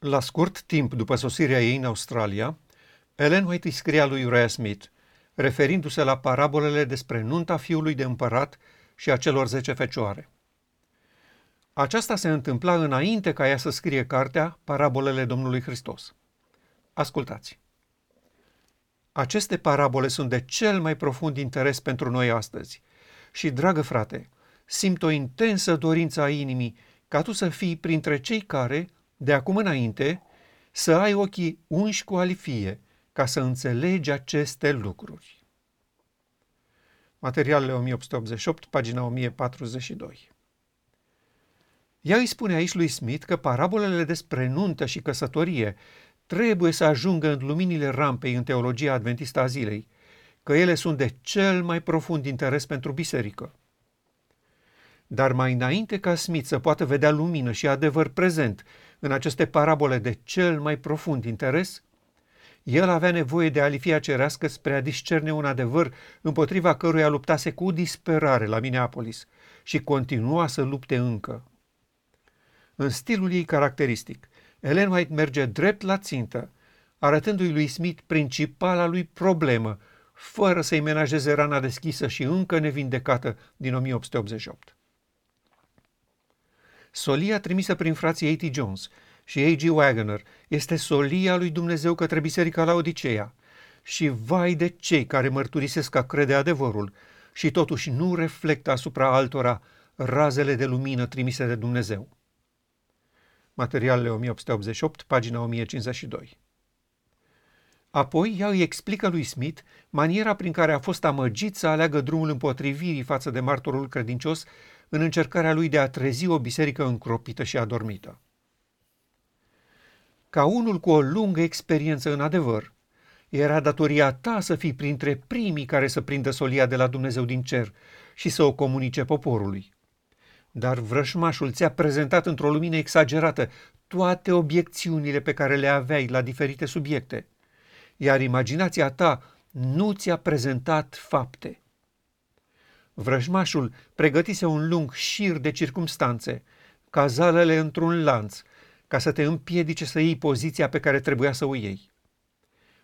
La scurt timp după sosirea ei în Australia, Ellen White îi scria lui Uriah Smith, referindu-se la parabolele despre nunta fiului de împărat și a celor zece fecioare. Aceasta se întâmpla înainte ca ea să scrie cartea Parabolele Domnului Hristos. Ascultați! Aceste parabole sunt de cel mai profund interes pentru noi astăzi. Și, dragă frate, simt o intensă dorință a inimii ca tu să fii printre cei care, de acum înainte, să ai ochii unși cu alifie ca să înțelegi aceste lucruri. Materialele 1888, pagina 1042 ea îi spune aici lui Smith că parabolele despre nuntă și căsătorie trebuie să ajungă în luminile rampei în teologia adventistă a zilei, că ele sunt de cel mai profund interes pentru biserică. Dar mai înainte ca Smith să poată vedea lumină și adevăr prezent în aceste parabole de cel mai profund interes, el avea nevoie de alifia cerească spre a discerne un adevăr împotriva căruia luptase cu disperare la Minneapolis și continua să lupte încă. În stilul ei caracteristic, Ellen White merge drept la țintă, arătându-i lui Smith principala lui problemă, fără să-i menajeze rana deschisă și încă nevindecată din 1888. Solia trimisă prin frații A.T. Jones și A.G. Wagoner este solia lui Dumnezeu către Biserica la Odiceea și vai de cei care mărturisesc că crede adevărul și totuși nu reflectă asupra altora razele de lumină trimise de Dumnezeu materialele 1888, pagina 1052. Apoi, ea îi explică lui Smith maniera prin care a fost amăgit să aleagă drumul împotrivirii față de martorul credincios în încercarea lui de a trezi o biserică încropită și adormită. Ca unul cu o lungă experiență în adevăr, era datoria ta să fii printre primii care să prindă solia de la Dumnezeu din cer și să o comunice poporului. Dar vrășmașul ți-a prezentat într-o lumină exagerată toate obiecțiunile pe care le aveai la diferite subiecte, iar imaginația ta nu ți-a prezentat fapte. Vrăjmașul pregătise un lung șir de circumstanțe, cazalele într-un lanț, ca să te împiedice să iei poziția pe care trebuia să o iei.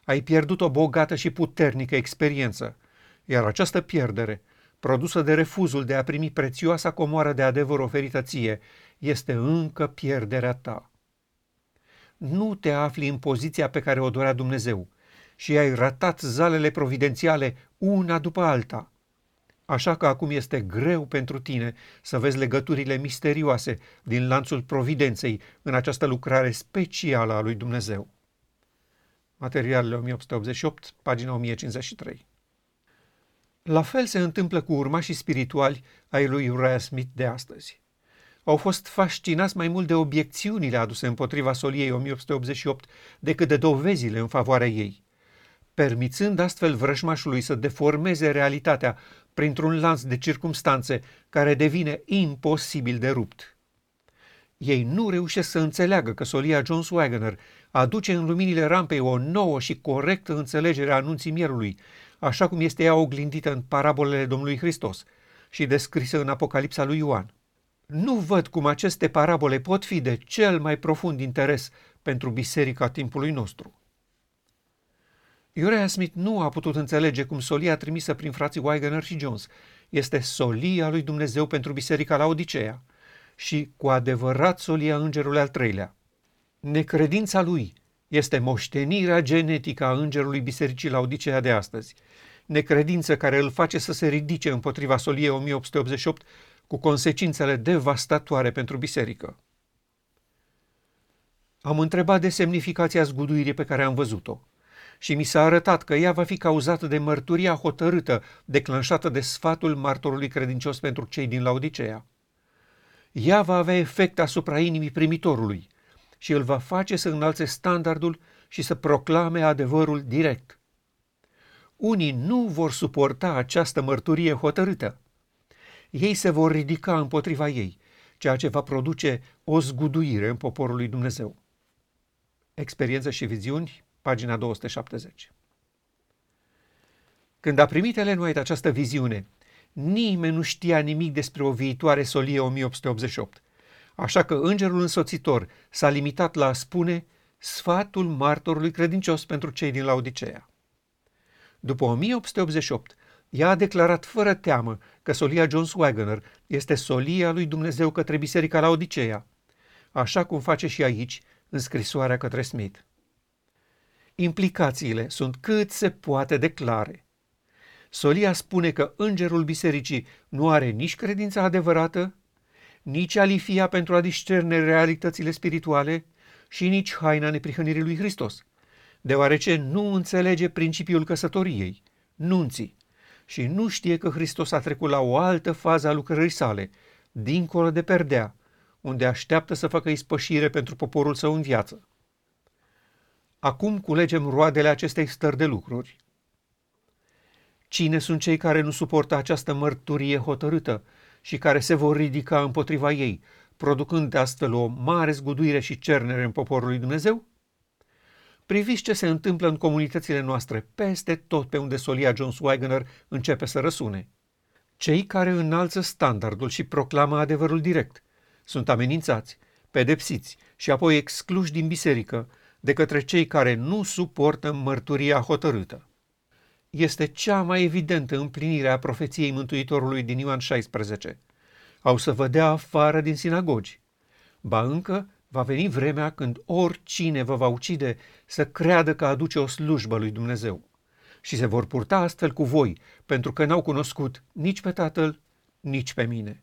Ai pierdut o bogată și puternică experiență, iar această pierdere produsă de refuzul de a primi prețioasa comoară de adevăr oferită ție, este încă pierderea ta. Nu te afli în poziția pe care o dorea Dumnezeu și ai ratat zalele providențiale una după alta. Așa că acum este greu pentru tine să vezi legăturile misterioase din lanțul providenței în această lucrare specială a lui Dumnezeu. Materialele 1888, pagina 1053 la fel se întâmplă cu urmașii spirituali ai lui Uriah Smith de astăzi. Au fost fascinați mai mult de obiecțiunile aduse împotriva soliei 1888 decât de dovezile în favoarea ei, permițând astfel vrăjmașului să deformeze realitatea printr-un lanț de circumstanțe care devine imposibil de rupt. Ei nu reușesc să înțeleagă că solia Jones Wagoner aduce în luminile rampei o nouă și corectă înțelegere a anunții mierului, așa cum este ea oglindită în parabolele Domnului Hristos și descrisă în Apocalipsa lui Ioan. Nu văd cum aceste parabole pot fi de cel mai profund interes pentru biserica timpului nostru. Uriah Smith nu a putut înțelege cum solia trimisă prin frații Wagner și Jones este solia lui Dumnezeu pentru biserica la Odiceea și cu adevărat solia îngerului al treilea. Necredința lui este moștenirea genetică a îngerului bisericii la Odiceea de astăzi, necredință care îl face să se ridice împotriva soliei 1888 cu consecințele devastatoare pentru biserică. Am întrebat de semnificația zguduirii pe care am văzut-o și mi s-a arătat că ea va fi cauzată de mărturia hotărâtă declanșată de sfatul martorului credincios pentru cei din Laodicea. Ea va avea efect asupra inimii primitorului și îl va face să înalțe standardul și să proclame adevărul direct. Unii nu vor suporta această mărturie hotărâtă. Ei se vor ridica împotriva ei, ceea ce va produce o zguduire în poporul lui Dumnezeu. Experiență și viziuni, pagina 270. Când a primit Ellen White această viziune, nimeni nu știa nimic despre o viitoare solie 1888, Așa că îngerul însoțitor s-a limitat la a spune sfatul martorului credincios pentru cei din Laodicea. După 1888, ea a declarat fără teamă că solia John Swaggener este solia lui Dumnezeu către Biserica Laodicea, așa cum face și aici în scrisoarea către Smith. Implicațiile sunt cât se poate de clare. Solia spune că îngerul bisericii nu are nici credința adevărată, nici alifia pentru a discerne realitățile spirituale și nici haina neprihănirii lui Hristos, deoarece nu înțelege principiul căsătoriei, nunții, și nu știe că Hristos a trecut la o altă fază a lucrării sale, dincolo de perdea, unde așteaptă să facă ispășire pentru poporul său în viață. Acum culegem roadele acestei stări de lucruri. Cine sunt cei care nu suportă această mărturie hotărâtă și care se vor ridica împotriva ei, producând astfel o mare zguduire și cernere în poporul lui Dumnezeu? Priviți ce se întâmplă în comunitățile noastre, peste tot pe unde solia John Swagner începe să răsune. Cei care înalță standardul și proclamă adevărul direct sunt amenințați, pedepsiți și apoi excluși din biserică de către cei care nu suportă mărturia hotărâtă. Este cea mai evidentă împlinire a profeției Mântuitorului din Ioan 16. Au să vă dea afară din sinagogi. Ba încă va veni vremea când oricine vă va ucide să creadă că aduce o slujbă lui Dumnezeu. Și se vor purta astfel cu voi, pentru că n-au cunoscut nici pe Tatăl, nici pe mine.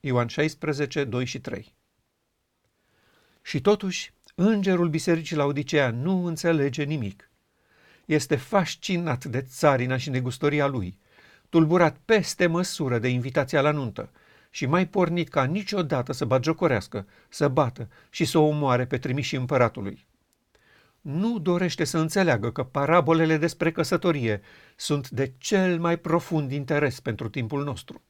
Ioan 16, 2 și 3 Și totuși, îngerul bisericii la Odisea nu înțelege nimic. Este fascinat de țarina și negustoria lui, tulburat peste măsură de invitația la nuntă și mai pornit ca niciodată să batjocorească, să bată și să o omoare pe trimișii împăratului. Nu dorește să înțeleagă că parabolele despre căsătorie sunt de cel mai profund interes pentru timpul nostru.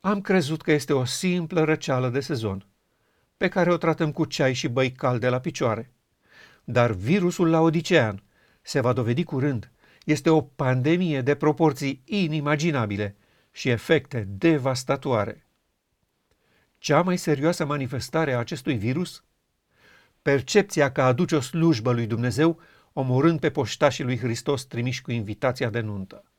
Am crezut că este o simplă răceală de sezon, pe care o tratăm cu ceai și băi calde la picioare. Dar virusul la odicean se va dovedi curând. Este o pandemie de proporții inimaginabile și efecte devastatoare. Cea mai serioasă manifestare a acestui virus? Percepția că aduce o slujbă lui Dumnezeu, omorând pe poștașii lui Hristos trimiși cu invitația de nuntă.